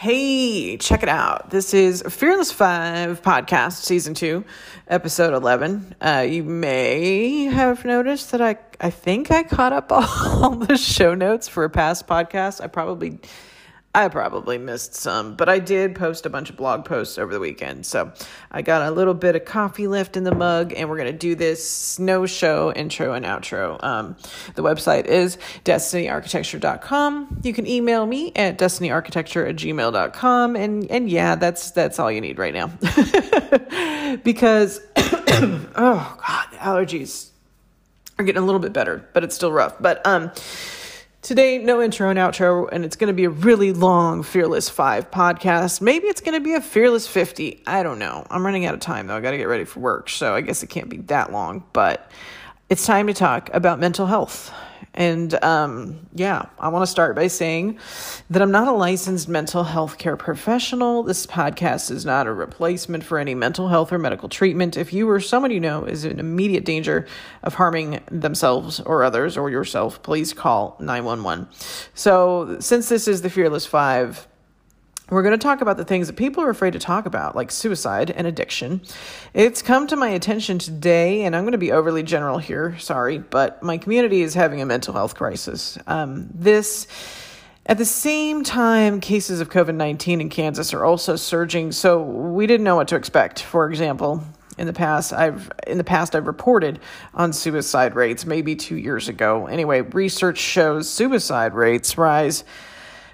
Hey, check it out. This is Fearless Five podcast, season two, episode 11. Uh, you may have noticed that I, I think I caught up all the show notes for a past podcast. I probably I probably missed some, but I did post a bunch of blog posts over the weekend. So I got a little bit of coffee left in the mug, and we're going to do this snow show intro and outro. Um, the website is destinyarchitecture.com. You can email me at destinyarchitecture at gmail.com. And, and yeah, that's, that's all you need right now. because, oh God, allergies are getting a little bit better, but it's still rough. But, um, Today, no intro and outro, and it's going to be a really long Fearless 5 podcast. Maybe it's going to be a Fearless 50. I don't know. I'm running out of time, though. I got to get ready for work, so I guess it can't be that long. But it's time to talk about mental health. And um, yeah, I want to start by saying that I'm not a licensed mental health care professional. This podcast is not a replacement for any mental health or medical treatment. If you or someone you know is in immediate danger of harming themselves or others or yourself, please call 911. So, since this is the Fearless Five, we're going to talk about the things that people are afraid to talk about, like suicide and addiction. It's come to my attention today, and I'm going to be overly general here, sorry, but my community is having a mental health crisis. Um, this. At the same time, cases of COVID 19 in Kansas are also surging, so we didn't know what to expect. For example, in the past I've in the past I've reported on suicide rates maybe 2 years ago. Anyway, research shows suicide rates rise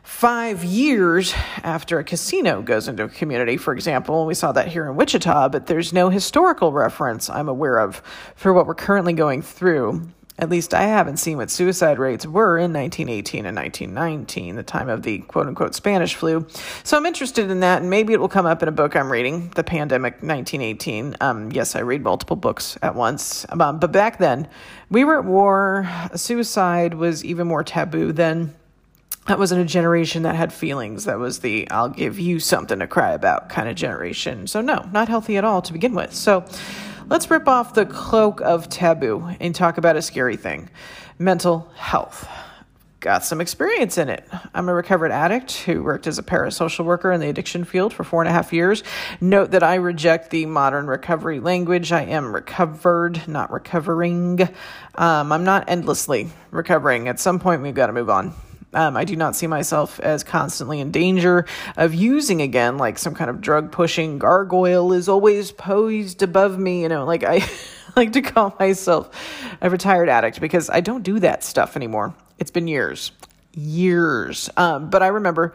five years after a casino goes into a community, for example. And we saw that here in Wichita, but there's no historical reference I'm aware of for what we're currently going through. At least I haven't seen what suicide rates were in 1918 and 1919, the time of the quote unquote Spanish flu. So I'm interested in that, and maybe it will come up in a book I'm reading, The Pandemic 1918. Um, yes, I read multiple books at once. Um, but back then, we were at war. Suicide was even more taboo than that wasn't a generation that had feelings. That was the I'll give you something to cry about kind of generation. So, no, not healthy at all to begin with. So, let's rip off the cloak of taboo and talk about a scary thing mental health. Got some experience in it. I'm a recovered addict who worked as a parasocial worker in the addiction field for four and a half years. Note that I reject the modern recovery language. I am recovered, not recovering. Um, I'm not endlessly recovering. At some point, we've got to move on. Um, I do not see myself as constantly in danger of using again, like some kind of drug pushing gargoyle is always posed above me. You know, like I like to call myself a retired addict because I don't do that stuff anymore. It's been years, years. Um, but I remember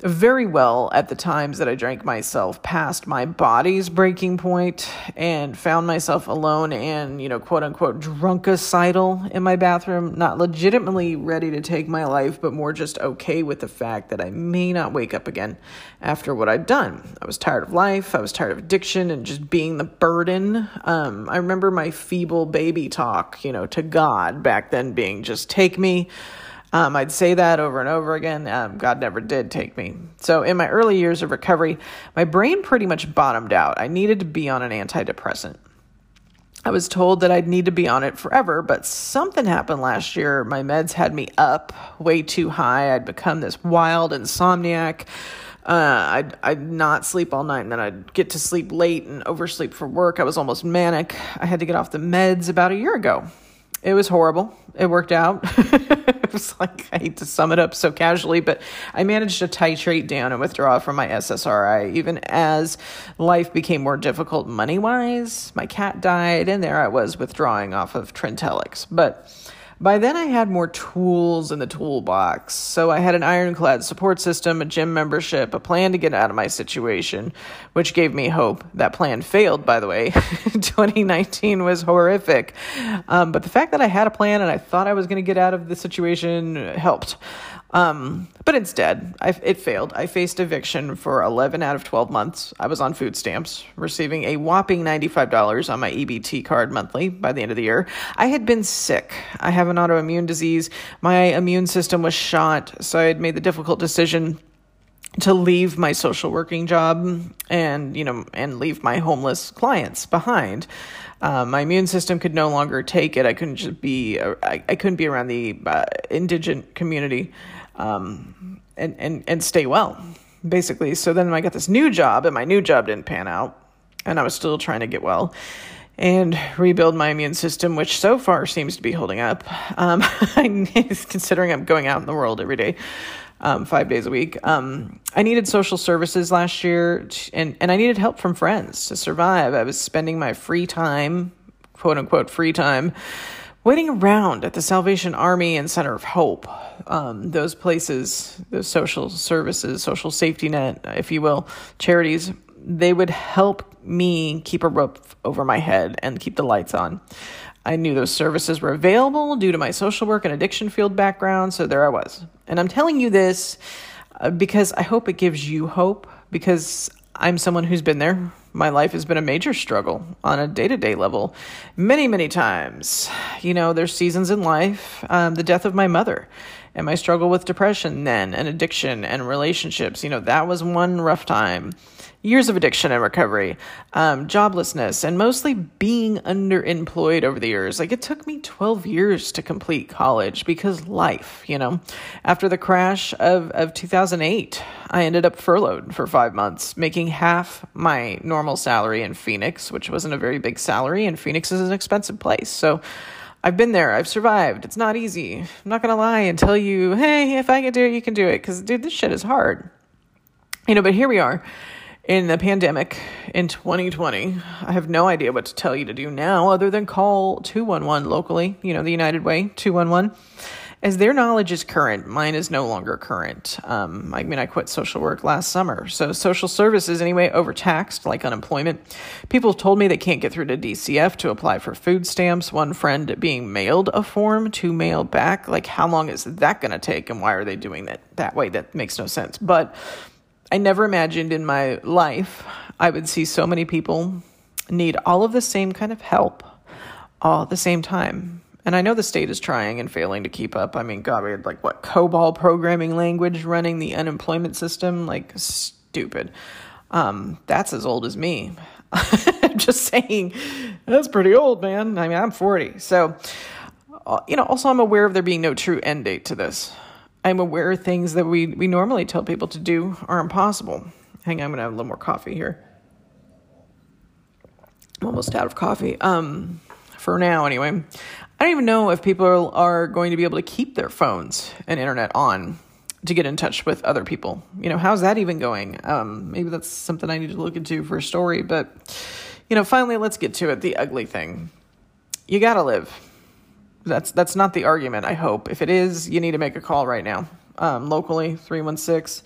very well at the times that I drank myself past my body's breaking point and found myself alone and, you know, quote unquote, drunkicidal in my bathroom, not legitimately ready to take my life, but more just okay with the fact that I may not wake up again after what I'd done. I was tired of life, I was tired of addiction and just being the burden. Um, I remember my feeble baby talk, you know, to God back then being just take me. Um, I'd say that over and over again. Um, God never did take me. So, in my early years of recovery, my brain pretty much bottomed out. I needed to be on an antidepressant. I was told that I'd need to be on it forever, but something happened last year. My meds had me up way too high. I'd become this wild insomniac. Uh, I'd, I'd not sleep all night and then I'd get to sleep late and oversleep for work. I was almost manic. I had to get off the meds about a year ago. It was horrible. It worked out. it was like, I hate to sum it up so casually, but I managed to titrate down and withdraw from my SSRI even as life became more difficult money wise. My cat died, and there I was withdrawing off of Trintellix. But by then, I had more tools in the toolbox. So I had an ironclad support system, a gym membership, a plan to get out of my situation, which gave me hope. That plan failed, by the way. 2019 was horrific. Um, but the fact that I had a plan and I thought I was going to get out of the situation helped. Um, but instead, I, it failed. I faced eviction for 11 out of 12 months. I was on food stamps, receiving a whopping $95 on my EBT card monthly by the end of the year. I had been sick. I have an autoimmune disease. My immune system was shot, so I had made the difficult decision to leave my social working job and you know and leave my homeless clients behind um, my immune system could no longer take it i couldn't just be i, I couldn't be around the uh, indigent community um, and, and, and stay well. basically. So then I got this new job, and my new job didn't pan out, and I was still trying to get well and rebuild my immune system, which so far seems to be holding up. Um, considering I'm going out in the world every day, um, five days a week. Um, I needed social services last year, and, and I needed help from friends to survive. I was spending my free time, quote unquote, free time, waiting around at the Salvation Army and Center of Hope. Um, those places, those social services, social safety net, if you will, charities, they would help me keep a roof over my head and keep the lights on. I knew those services were available due to my social work and addiction field background, so there I was. And I'm telling you this uh, because I hope it gives you hope because I'm someone who's been there. My life has been a major struggle on a day to day level many, many times. You know, there's seasons in life, um, the death of my mother and my struggle with depression then and addiction and relationships. You know, that was one rough time years of addiction and recovery, um, joblessness, and mostly being underemployed over the years. Like it took me 12 years to complete college because life, you know. After the crash of, of 2008, I ended up furloughed for five months, making half my normal salary in Phoenix, which wasn't a very big salary, and Phoenix is an expensive place. So, I've been there. I've survived. It's not easy. I'm not going to lie and tell you, hey, if I can do it, you can do it. Because, dude, this shit is hard. You know, but here we are in the pandemic in 2020. I have no idea what to tell you to do now other than call 211 locally, you know, the United Way 211. As their knowledge is current, mine is no longer current. Um, I mean, I quit social work last summer. So, social services, anyway, overtaxed, like unemployment. People told me they can't get through to DCF to apply for food stamps. One friend being mailed a form to mail back. Like, how long is that going to take? And why are they doing that that way? That makes no sense. But I never imagined in my life I would see so many people need all of the same kind of help all at the same time. And I know the state is trying and failing to keep up. I mean, God, we had like what COBOL programming language running the unemployment system, like stupid. Um, that's as old as me. I'm Just saying, that's pretty old, man. I mean, I'm 40. So, uh, you know, also I'm aware of there being no true end date to this. I'm aware things that we, we normally tell people to do are impossible. Hang on, I'm gonna have a little more coffee here. I'm almost out of coffee. Um, for now, anyway. I don't even know if people are going to be able to keep their phones and internet on to get in touch with other people. You know, how's that even going? Um, maybe that's something I need to look into for a story. But, you know, finally, let's get to it. The ugly thing. You gotta live that's that's not the argument, I hope. If it is, you need to make a call right now. Um, locally, 316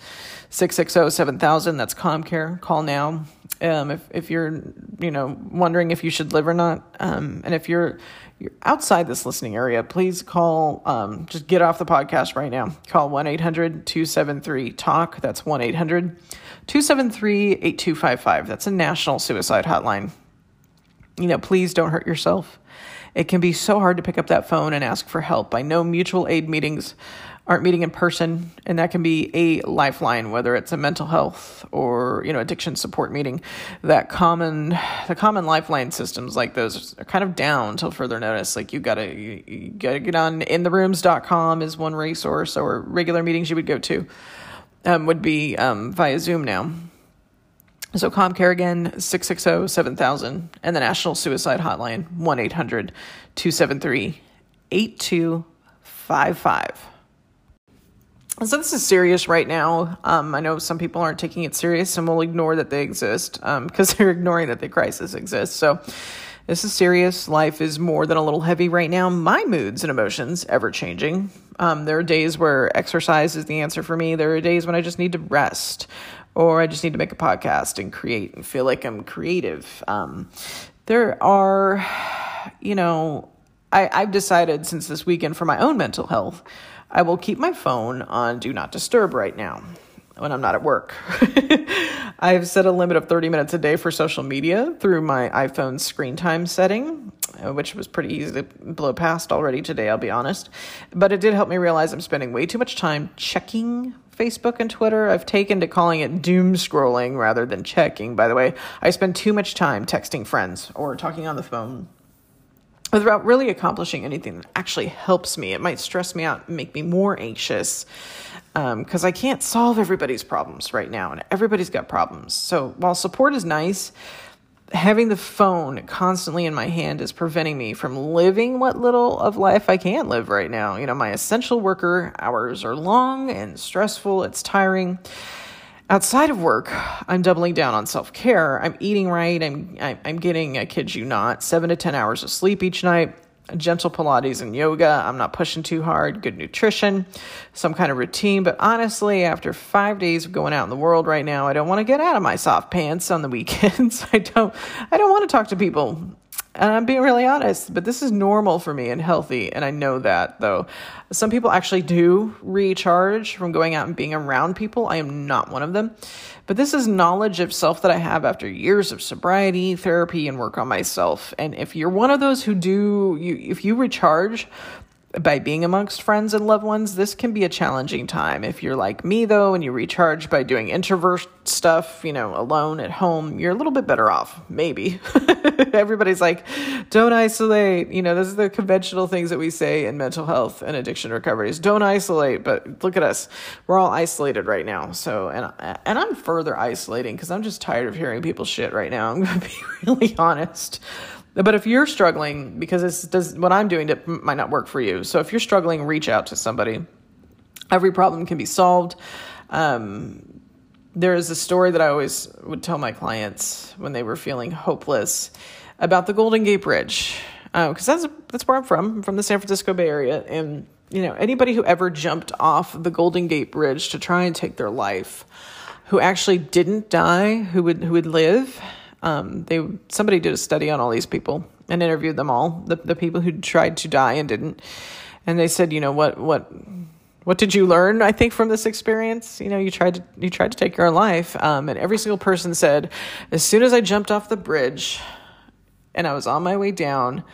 660 7000. That's Comcare. Call now. Um, if, if you're, you know, wondering if you should live or not, um, and if you're, you're outside this listening area, please call, um, just get off the podcast right now. Call 1 800 273 TALK. That's 1 800 273 8255. That's a national suicide hotline. You know, please don't hurt yourself. It can be so hard to pick up that phone and ask for help. I know mutual aid meetings aren't meeting in person and that can be a lifeline whether it's a mental health or you know addiction support meeting that common the common lifeline systems like those are kind of down until further notice like you gotta gotta get on intherooms.com is one resource or regular meetings you would go to um, would be um, via zoom now so CommCare again, 660-7000, and the National Suicide Hotline, 1-800-273-8255. So this is serious right now. Um, I know some people aren't taking it serious and will ignore that they exist because um, they're ignoring that the crisis exists. So this is serious. Life is more than a little heavy right now. My moods and emotions ever changing. Um, there are days where exercise is the answer for me. There are days when I just need to rest or I just need to make a podcast and create and feel like I'm creative. Um, there are, you know, I, I've decided since this weekend for my own mental health, I will keep my phone on do not disturb right now when I'm not at work. I've set a limit of 30 minutes a day for social media through my iPhone screen time setting, which was pretty easy to blow past already today, I'll be honest. But it did help me realize I'm spending way too much time checking Facebook and Twitter. I've taken to calling it doom scrolling rather than checking, by the way. I spend too much time texting friends or talking on the phone without really accomplishing anything that actually helps me. It might stress me out and make me more anxious because um, I can't solve everybody's problems right now, and everybody's got problems. So while support is nice, having the phone constantly in my hand is preventing me from living what little of life I can live right now. You know, my essential worker hours are long and stressful, it's tiring. Outside of work, I'm doubling down on self care. I'm eating right. I'm, I'm getting, I kid you not, seven to 10 hours of sleep each night gentle Pilates and yoga. I'm not pushing too hard, good nutrition, some kind of routine. But honestly, after five days of going out in the world right now, I don't want to get out of my soft pants on the weekends. I don't I don't want to talk to people and I'm being really honest, but this is normal for me and healthy. And I know that though. Some people actually do recharge from going out and being around people. I am not one of them. But this is knowledge of self that I have after years of sobriety, therapy, and work on myself. And if you're one of those who do, you, if you recharge by being amongst friends and loved ones, this can be a challenging time. If you're like me, though, and you recharge by doing introvert stuff, you know, alone at home, you're a little bit better off, maybe. Everybody's like, don't isolate. You know, this is the conventional things that we say in mental health and addiction recoveries. don't isolate. But look at us. We're all isolated right now. So, and, and I'm further isolating because I'm just tired of hearing people shit right now. I'm going to be really honest. But if you're struggling, because this does what I'm doing to, might not work for you. So if you're struggling, reach out to somebody. Every problem can be solved. Um, there is a story that I always would tell my clients when they were feeling hopeless about the Golden Gate Bridge, because uh, that's that's where I'm from, I'm from the San Francisco Bay Area, and you know anybody who ever jumped off the Golden Gate Bridge to try and take their life, who actually didn't die, who would who would live um, they somebody did a study on all these people and interviewed them all, the the people who tried to die and didn't, and they said, you know, what what what did you learn? I think from this experience, you know, you tried to you tried to take your own life, um, and every single person said, as soon as I jumped off the bridge, and I was on my way down,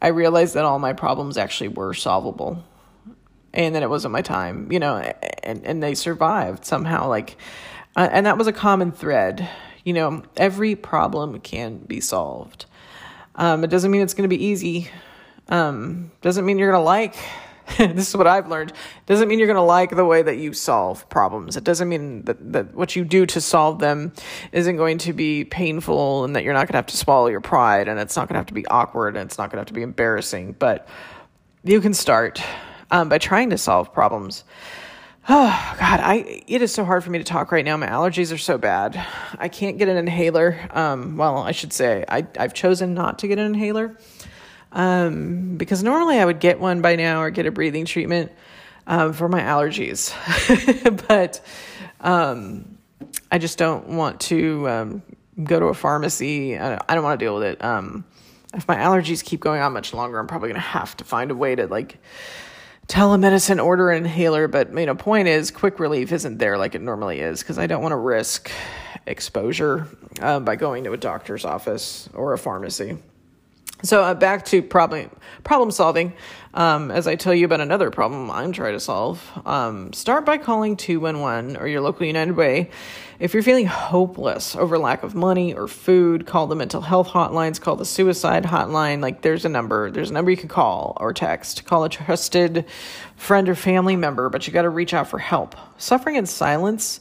I realized that all my problems actually were solvable and then it wasn't my time, you know, and, and they survived somehow. Like, uh, and that was a common thread you know, every problem can be solved. Um, it doesn't mean it's going to be easy. Um, doesn't mean you're going to like. this is what I've learned. Doesn't mean you're going to like the way that you solve problems. It doesn't mean that, that what you do to solve them isn't going to be painful and that you're not going to have to swallow your pride and it's not going to have to be awkward and it's not going to have to be embarrassing. But you can start um, by trying to solve problems. Oh God, I it is so hard for me to talk right now. My allergies are so bad. I can't get an inhaler. Um, well, I should say I I've chosen not to get an inhaler. Um, because normally I would get one by now or get a breathing treatment um, for my allergies, but um, I just don't want to um, go to a pharmacy. I don't, don't want to deal with it. Um, if my allergies keep going on much longer, I'm probably gonna have to find a way to like telemedicine order an inhaler but you know point is quick relief isn't there like it normally is because i don't want to risk exposure uh, by going to a doctor's office or a pharmacy so uh, back to problem problem solving. Um, as I tell you about another problem I'm trying to solve, um, start by calling 211 or your local United Way. If you're feeling hopeless over lack of money or food, call the mental health hotlines, call the suicide hotline. Like there's a number, there's a number you can call or text. Call a trusted friend or family member, but you got to reach out for help. Suffering in silence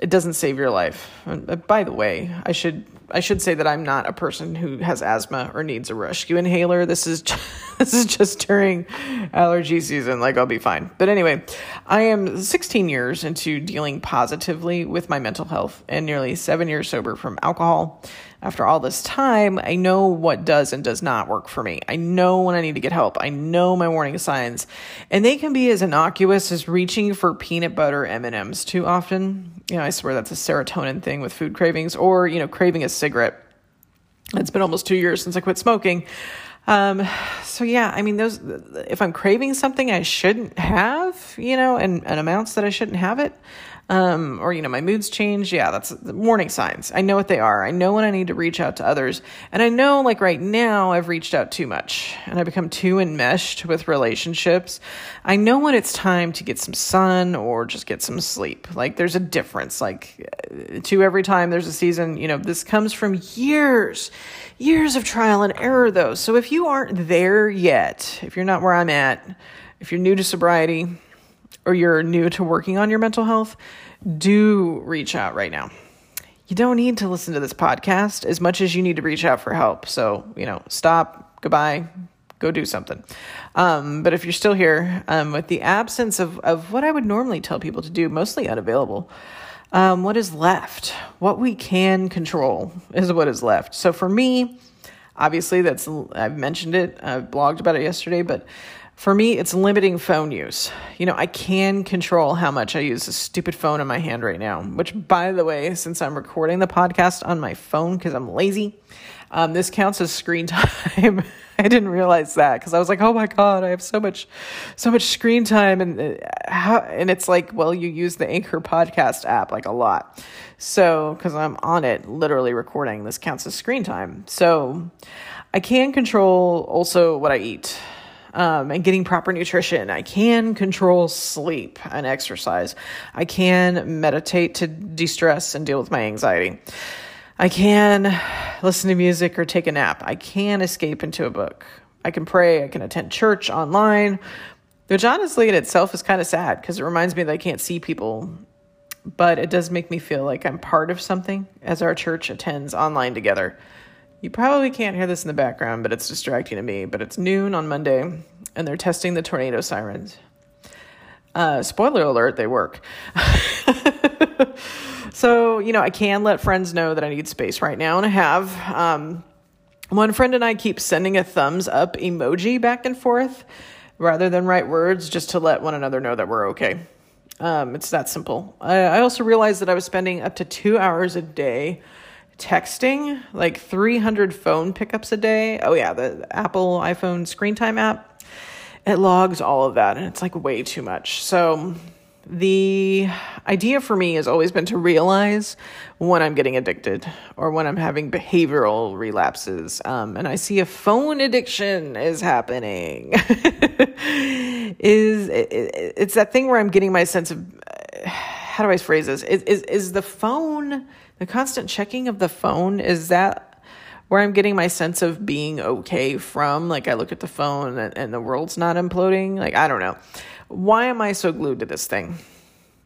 it doesn't save your life. Uh, by the way, I should I should say that I'm not a person who has asthma or needs a rescue inhaler. This is just, this is just during allergy season. Like I'll be fine. But anyway, I am 16 years into dealing positively with my mental health and nearly 7 years sober from alcohol. After all this time, I know what does and does not work for me. I know when I need to get help. I know my warning signs, and they can be as innocuous as reaching for peanut butter M&Ms too often you know, I swear that's a serotonin thing with food cravings or, you know, craving a cigarette. It's been almost two years since I quit smoking. Um, so yeah, I mean, those, if I'm craving something I shouldn't have, you know, and, and amounts that I shouldn't have it, um, or you know my moods change. Yeah that's the warning signs. I know what they are. I know when i need to reach out to others. And i know like right now i've reached out too much and i become too enmeshed with relationships. I know when it's time to get some sun or just get some sleep. Like there's a difference. Like uh, to every time there's a season you know this comes from years years of trial and error though. So if you aren't there yet if you're not where i'm at if you're new to sobriety or you're new to working on your mental health, do reach out right now. You don't need to listen to this podcast as much as you need to reach out for help. So, you know, stop, goodbye, go do something. Um, but if you're still here, um, with the absence of, of what I would normally tell people to do, mostly unavailable, um, what is left? What we can control is what is left. So for me, obviously, that's I've mentioned it, I blogged about it yesterday, but for me, it's limiting phone use. You know, I can control how much I use a stupid phone in my hand right now, which, by the way, since I'm recording the podcast on my phone because I'm lazy, um, this counts as screen time. I didn't realize that because I was like, oh my God, I have so much, so much screen time. And, uh, how, and it's like, well, you use the Anchor podcast app like a lot. So, because I'm on it, literally recording, this counts as screen time. So, I can control also what I eat um, and getting proper nutrition. I can control sleep and exercise. I can meditate to de stress and deal with my anxiety. I can listen to music or take a nap. I can escape into a book. I can pray. I can attend church online, which honestly in itself is kind of sad because it reminds me that I can't see people. But it does make me feel like I'm part of something as our church attends online together. You probably can't hear this in the background, but it's distracting to me. But it's noon on Monday, and they're testing the tornado sirens. Uh, spoiler alert, they work. so, you know, I can let friends know that I need space right now, and I have. Um, one friend and I keep sending a thumbs up emoji back and forth rather than write words just to let one another know that we're okay. Um, it's that simple. I, I also realized that I was spending up to two hours a day texting, like 300 phone pickups a day. Oh, yeah, the Apple iPhone screen time app, it logs all of that, and it's like way too much. So, the idea for me has always been to realize when I'm getting addicted or when I'm having behavioral relapses. Um, and I see a phone addiction is happening. is it, it's that thing where I'm getting my sense of how do I phrase this? Is, is, is the phone the constant checking of the phone is that where I'm getting my sense of being okay from. Like I look at the phone and, and the world's not imploding. Like I don't know. Why am I so glued to this thing?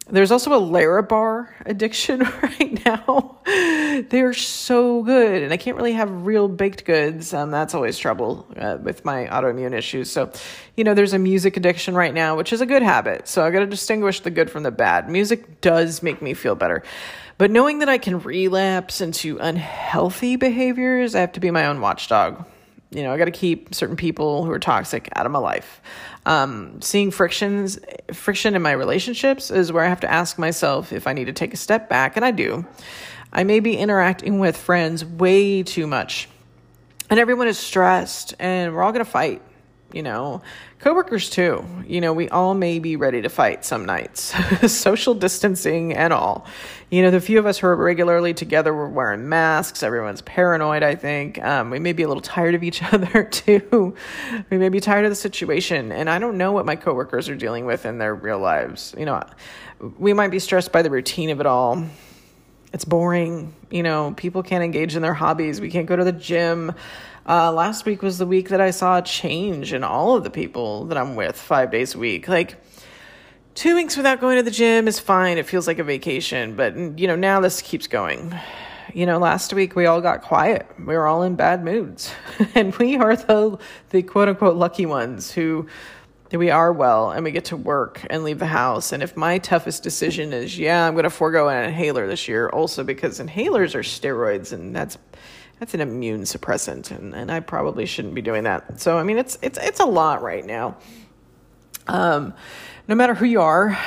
There's also a Larabar addiction right now. They're so good, and I can't really have real baked goods. Um, that's always trouble uh, with my autoimmune issues. So, you know, there's a music addiction right now, which is a good habit. So I got to distinguish the good from the bad. Music does make me feel better. But knowing that I can relapse into unhealthy behaviors, I have to be my own watchdog. You know, I got to keep certain people who are toxic out of my life. Um, seeing frictions, friction in my relationships is where I have to ask myself if I need to take a step back, and I do. I may be interacting with friends way too much, and everyone is stressed, and we're all going to fight you know coworkers too. You know we all may be ready to fight some nights social distancing and all. You know the few of us who are regularly together we're wearing masks everyone's paranoid i think. Um, we may be a little tired of each other too. We may be tired of the situation and i don't know what my coworkers are dealing with in their real lives. You know we might be stressed by the routine of it all. It's boring. You know people can't engage in their hobbies. We can't go to the gym uh, last week was the week that I saw a change in all of the people that I'm with five days a week. Like, two weeks without going to the gym is fine. It feels like a vacation. But, you know, now this keeps going. You know, last week we all got quiet. We were all in bad moods. and we are the, the quote unquote lucky ones who we are well and we get to work and leave the house. And if my toughest decision is, yeah, I'm going to forego an inhaler this year, also because inhalers are steroids and that's that's an immune suppressant and, and I probably shouldn't be doing that. So I mean it's it's it's a lot right now. Um, no matter who you are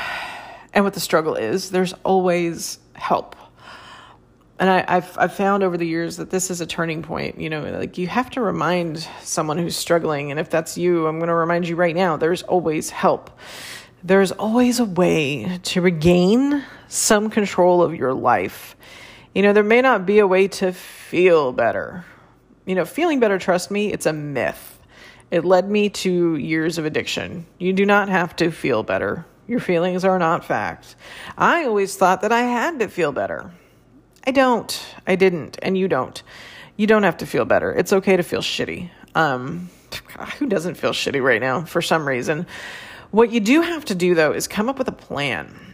and what the struggle is, there's always help. And I, have I've found over the years that this is a turning point. You know, like you have to remind someone who's struggling, and if that's you, I'm going to remind you right now. There's always help. There's always a way to regain some control of your life. You know, there may not be a way to feel better. You know, feeling better, trust me, it's a myth. It led me to years of addiction. You do not have to feel better. Your feelings are not fact. I always thought that I had to feel better. I don't. I didn't. And you don't. You don't have to feel better. It's okay to feel shitty. Um, who doesn't feel shitty right now for some reason? What you do have to do, though, is come up with a plan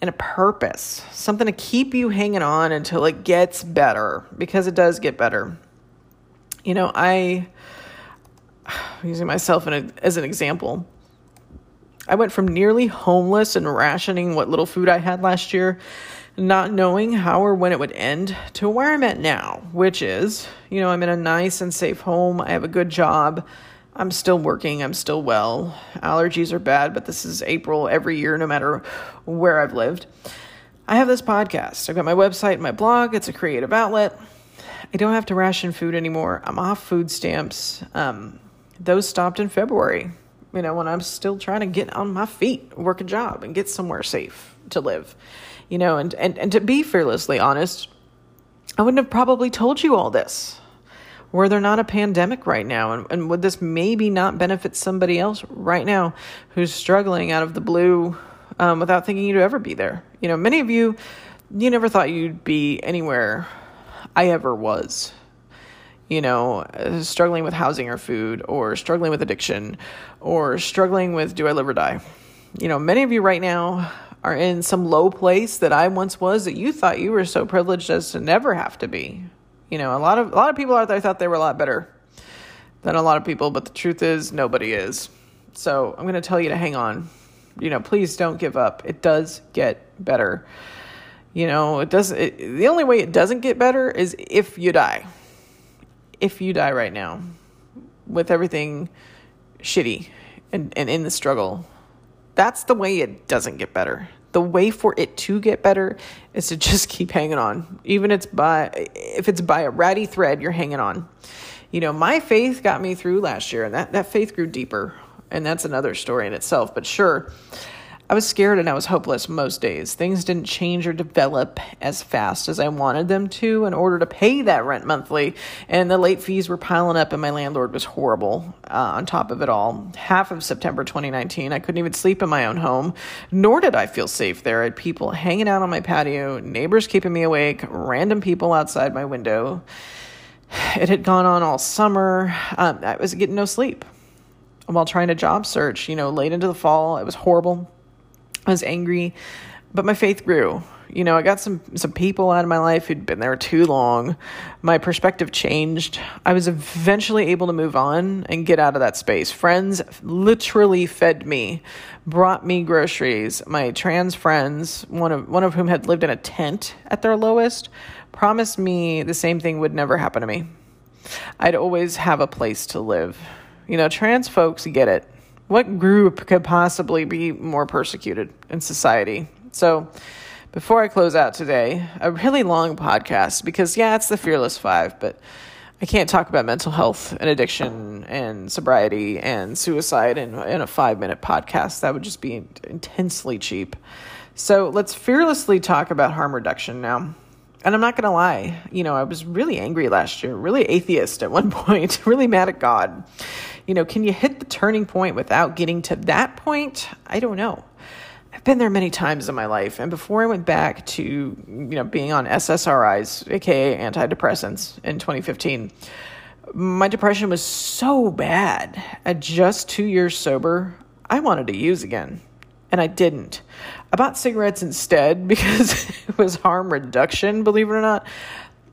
and a purpose, something to keep you hanging on until it gets better, because it does get better. You know, I, using myself a, as an example, I went from nearly homeless and rationing what little food I had last year, not knowing how or when it would end, to where I'm at now, which is, you know, I'm in a nice and safe home, I have a good job. I'm still working. I'm still well. Allergies are bad, but this is April every year, no matter where I've lived. I have this podcast. I've got my website, my blog. It's a creative outlet. I don't have to ration food anymore. I'm off food stamps. Um, those stopped in February, you know, when I'm still trying to get on my feet, work a job, and get somewhere safe to live, you know, and, and, and to be fearlessly honest, I wouldn't have probably told you all this were there not a pandemic right now? And, and would this maybe not benefit somebody else right now who's struggling out of the blue um, without thinking you'd ever be there? You know, many of you, you never thought you'd be anywhere I ever was. You know, uh, struggling with housing or food, or struggling with addiction, or struggling with do I live or die? You know, many of you right now are in some low place that I once was that you thought you were so privileged as to never have to be. You know, a lot of a lot of people out there thought they were a lot better than a lot of people, but the truth is nobody is. So I'm going to tell you to hang on. You know, please don't give up. It does get better. You know, it does. It, the only way it doesn't get better is if you die. If you die right now, with everything shitty and, and in the struggle, that's the way it doesn't get better the way for it to get better is to just keep hanging on. Even it's by if it's by a ratty thread, you're hanging on. You know, my faith got me through last year, and that, that faith grew deeper. And that's another story in itself. But sure, I was scared and I was hopeless most days. Things didn't change or develop as fast as I wanted them to in order to pay that rent monthly. And the late fees were piling up, and my landlord was horrible uh, on top of it all. Half of September 2019, I couldn't even sleep in my own home, nor did I feel safe there. I had people hanging out on my patio, neighbors keeping me awake, random people outside my window. It had gone on all summer. Um, I was getting no sleep while trying to job search, you know, late into the fall. It was horrible. I was angry, but my faith grew. You know, I got some some people out of my life who'd been there too long. My perspective changed. I was eventually able to move on and get out of that space. Friends literally fed me, brought me groceries. My trans friends, one of one of whom had lived in a tent at their lowest, promised me the same thing would never happen to me. I'd always have a place to live. You know, trans folks get it what group could possibly be more persecuted in society? So, before I close out today, a really long podcast because, yeah, it's the Fearless Five, but I can't talk about mental health and addiction and sobriety and suicide in, in a five minute podcast. That would just be intensely cheap. So, let's fearlessly talk about harm reduction now. And I'm not going to lie, you know, I was really angry last year, really atheist at one point, really mad at God. You know, can you hit the turning point without getting to that point? I don't know. I've been there many times in my life. And before I went back to, you know, being on SSRIs, aka antidepressants in 2015, my depression was so bad. At just two years sober, I wanted to use again. And I didn't. I bought cigarettes instead because it was harm reduction, believe it or not.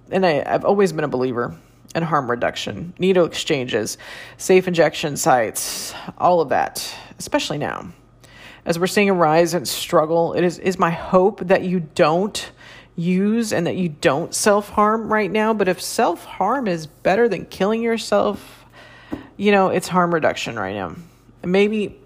And I, I've always been a believer and harm reduction, needle exchanges, safe injection sites, all of that, especially now. As we're seeing a rise in struggle, it is, is my hope that you don't use and that you don't self harm right now. But if self harm is better than killing yourself, you know, it's harm reduction right now. Maybe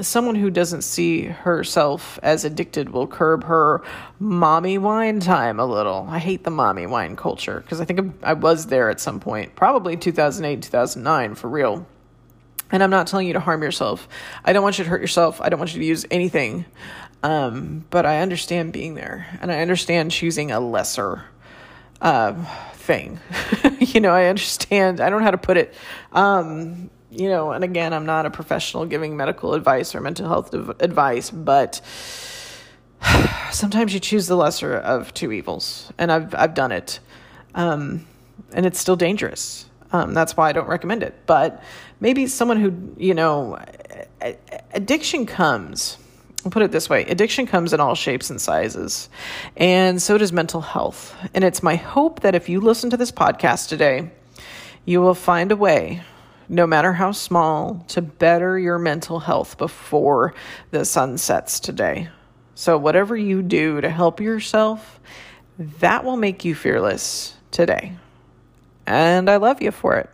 someone who doesn't see herself as addicted will curb her mommy wine time a little. I hate the mommy wine culture because I think I was there at some point, probably 2008, 2009, for real. And I'm not telling you to harm yourself. I don't want you to hurt yourself. I don't want you to use anything. Um, but I understand being there and I understand choosing a lesser uh, thing. you know, I understand, I don't know how to put it. Um, you know, and again, I'm not a professional giving medical advice or mental health advice, but sometimes you choose the lesser of two evils, and I've I've done it, um, and it's still dangerous. Um, that's why I don't recommend it. But maybe someone who you know, addiction comes. I'll put it this way addiction comes in all shapes and sizes, and so does mental health. And it's my hope that if you listen to this podcast today, you will find a way no matter how small, to better your mental health before the sun sets today. So, whatever you do to help yourself, that will make you fearless today. And I love you for it.